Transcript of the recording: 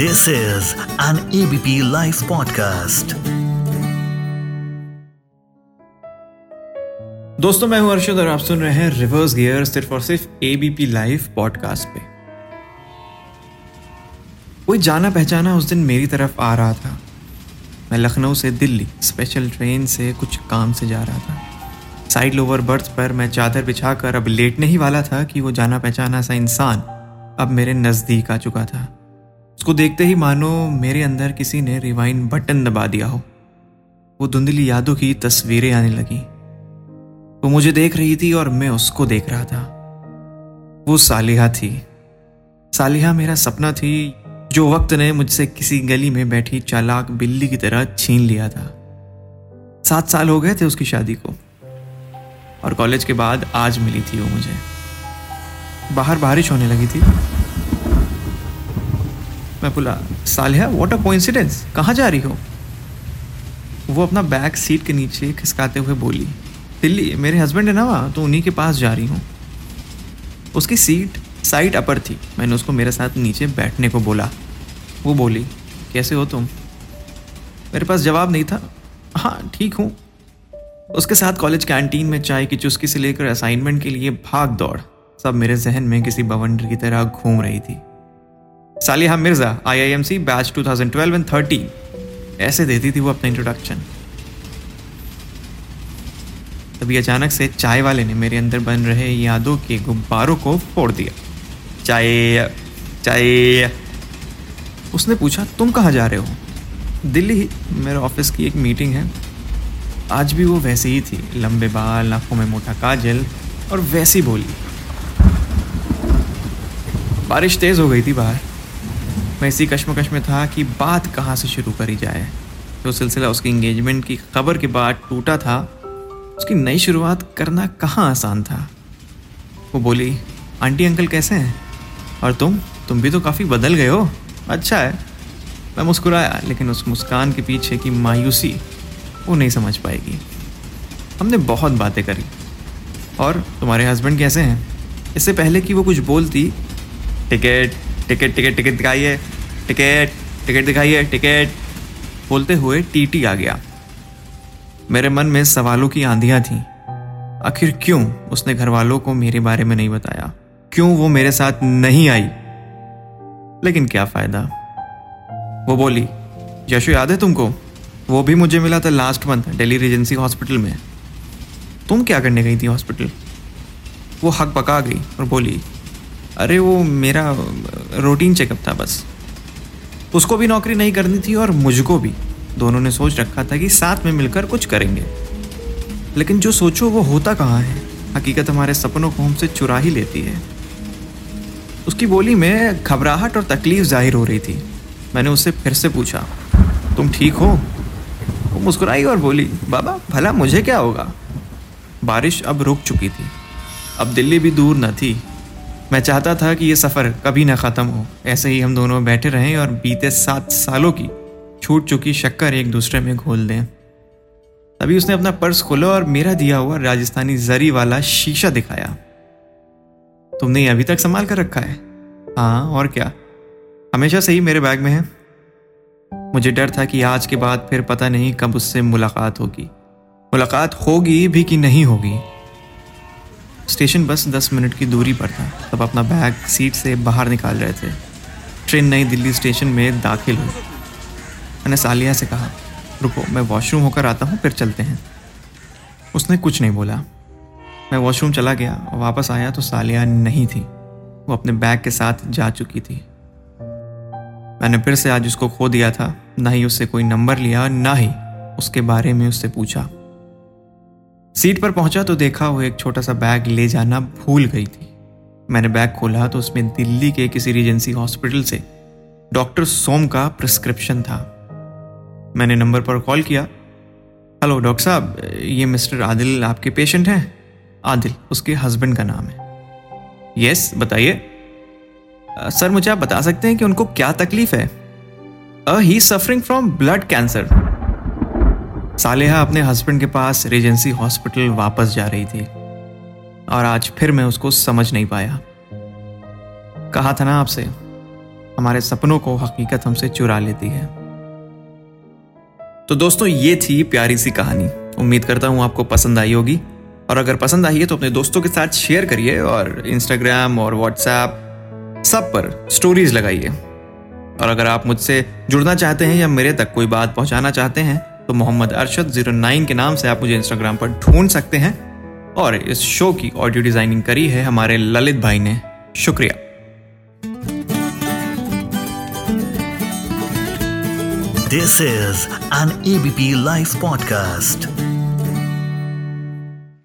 This is an ABP Life podcast. दोस्तों, मैं हूँ अर्शद और आप सुन रहे हैं रिवर्स गियर सिर्फ़ और सिर्फ़ एबीपी लाइव पॉडकास्ट पे। कोई जाना पहचाना उस दिन मेरी तरफ़ आ रहा था। मैं लखनऊ से दिल्ली स्पेशल ट्रेन से कुछ काम से जा रहा था। साइड लोअर बर्थ पर मैं चादर बिछाकर अब लेटने ही वाला था कि वो जाना पहचाना सा इंसान अब मेरे नज़दीक आ चुका था। उसको देखते ही मानो मेरे अंदर किसी ने रिवाइन बटन दबा दिया हो। वो धुंधली यादों की तस्वीरें आने लगी। वो मुझे देख रही थी और मैं उसको देख रहा था। वो सालिहा थी। सालिहा मेरा सपना थी जो वक्त ने मुझसे किसी गली में बैठी चालाक बिल्ली की तरह छीन लिया था। सात साल हो गए थे उसकी शादी को। और कॉलेज के बाद आज मिली थी वो मुझे। बाहर बारिश होने लगी थी। मैं बोला सालिया वॉट अ कोइंसिडेंस कहाँ जा रही हो? वो अपना बैग सीट के नीचे खिसकाते हुए बोली, दिल्ली, मेरे हस्बैंड है ना वहाँ तो उन्हीं के पास जा रही हूँ. उसकी सीट साइड अपर थी। मैंने उसको मेरे साथ नीचे बैठने को बोला। वो बोली, कैसे हो तुम? मेरे पास जवाब नहीं था। हाँ ठीक हूँ। उसके साथ कॉलेज कैंटीन में चाय की चुस्की से लेकर असाइनमेंट के लिए भाग दौड़, सब मेरे जहन में किसी बवंडर की तरह घूम रही थी। Saliha Mirza IIMC batch 2012 and 13 ऐसे देती थी वो अपना इंट्रोडक्शन तभी अचानक से चाय वाले ने मेरे अंदर बन रहे यादों के गुब्बारों को फोड़ दिया। चाय चाय। उसने पूछा, तुम कहाँ जा रहे हो? दिल्ली मेरे ऑफ़िस की एक मीटिंग है। आज भी वो वैसे ही थी, लंबे बाल, आँखों में मोटा काजल और वैसी बोली। बारिश तेज़ हो गई थी बाहर। मैं इसी कश्मकश में था कि बात कहाँ से शुरू करी जाए। जो सिलसिला उसकी इंगेजमेंट की खबर के बाद टूटा था, उसकी नई शुरुआत करना कहाँ आसान था? वो बोली, आंटी, अंकल कैसे हैं? और तुम? तुम भी तो काफ़ी बदल गए हो। अच्छा है। मैं मुस्कुराया, लेकिन उस मुस्कान के पीछे की मायूसी वो नहीं समझ पाएगी। हमने बहुत बातें करी। और तुम्हारे हस्बैंड कैसे हैं? इससे पहले कि वो कुछ बोलती, टिकट टिकट टिकट टिकट दिखाइए। टिकट टिकट दिखाइए, टिकट। बोलते हुए टीटी आ गया। मेरे मन में सवालों की आंधियाँ थीं। आखिर क्यों उसने घर वालों को मेरे बारे में नहीं बताया? क्यों वो मेरे साथ नहीं आई? लेकिन क्या फ़ायदा? वो बोली, यशु, याद है तुमको? वो भी मुझे मिला था last month Delhi Regency hospital में। तुम क्या करने गई थी हॉस्पिटल वो हक पका गई और बोली, अरे वो मेरा रूटीन चेकअप था बस। उसको भी नौकरी नहीं करनी थी और मुझको भी। दोनों ने सोच रखा था कि साथ में मिलकर कुछ करेंगे। लेकिन जो सोचो वो होता कहाँ है? हकीकत हमारे सपनों को हमसे चुरा ही लेती है। उसकी बोली में घबराहट और तकलीफ़ ज़ाहिर हो रही थी। मैंने उससे फिर से पूछा, तुम ठीक हो? वो मुस्कुराई और बोली, बाबा, भला मुझे क्या होगा? बारिश अब रुक चुकी थी। अब दिल्ली भी दूर न थी। मैं चाहता था कि ये सफ़र कभी ना ख़त्म हो। ऐसे ही हम दोनों बैठे रहें और बीते सात सालों की छूट चुकी शक्कर एक दूसरे में घोल दें। तभी उसने अपना पर्स खोला और मेरा दिया हुआ राजस्थानी जरी वाला शीशा दिखाया। तुमने अभी तक संभाल कर रखा है? हाँ और क्या? हमेशा से ही मेरे बैग में है। मुझे डर था कि आज के बाद फिर पता नहीं कब उससे मुलाकात होगी। मुलाकात होगी भी कि नहीं होगी? स्टेशन बस दस मिनट की दूरी पर था। तब अपना बैग सीट से बाहर निकाल रहे थे। ट्रेन नई दिल्ली स्टेशन में दाखिल हुई। मैंने सालिया से कहा, रुको, मैं वॉशरूम होकर आता हूँ, फिर चलते हैं। उसने कुछ नहीं बोला। मैं वॉशरूम चला गया और वापस आया तो सालिया नहीं थी। वो अपने बैग के साथ जा चुकी थी। मैंने फिर से आज उसको खो दिया था। ना ही उससे कोई नंबर लिया, ना ही उसके बारे में उससे पूछा। सीट पर पहुँचा तो देखा वो एक छोटा सा बैग ले जाना भूल गई थी। मैंने बैग खोला तो उसमें दिल्ली के किसी रीजेंसी हॉस्पिटल से डॉक्टर सोम का प्रिस्क्रिप्शन था। मैंने नंबर पर कॉल किया। हेलो, डॉक्टर साहब, ये मिस्टर आदिल आपके पेशेंट हैं? आदिल, उसके हस्बैंड का नाम है। यस, बताइए। सर, मुझे आप बता सकते हैं कि उनको क्या तकलीफ़ है? He suffering from blood cancer Saleha अपने हस्बैंड के पास रेजेंसी हॉस्पिटल वापस जा रही थी और आज फिर मैं उसको समझ नहीं पाया। कहा था ना आपसे, हमारे सपनों को हकीकत हमसे चुरा लेती है। तो दोस्तों, ये थी प्यारी सी कहानी। उम्मीद करता हूँ आपको पसंद आई होगी। और अगर पसंद आई है तो अपने दोस्तों के साथ शेयर करिए और इंस्टाग्राम और व्हाट्सएप सब पर स्टोरीज लगाइए। और अगर आप मुझसे जुड़ना चाहते हैं या मेरे तक कोई बात पहुंचाना चाहते हैं तो मोहम्मद अरशद ज़ीरो नाइन के नाम से आप मुझे इंस्टाग्राम पर ढूंढ सकते हैं। और इस शो की ऑडियो डिज़ाइनिंग करी है हमारे ललित भाई ने। शुक्रिया। This is an ABP live podcast.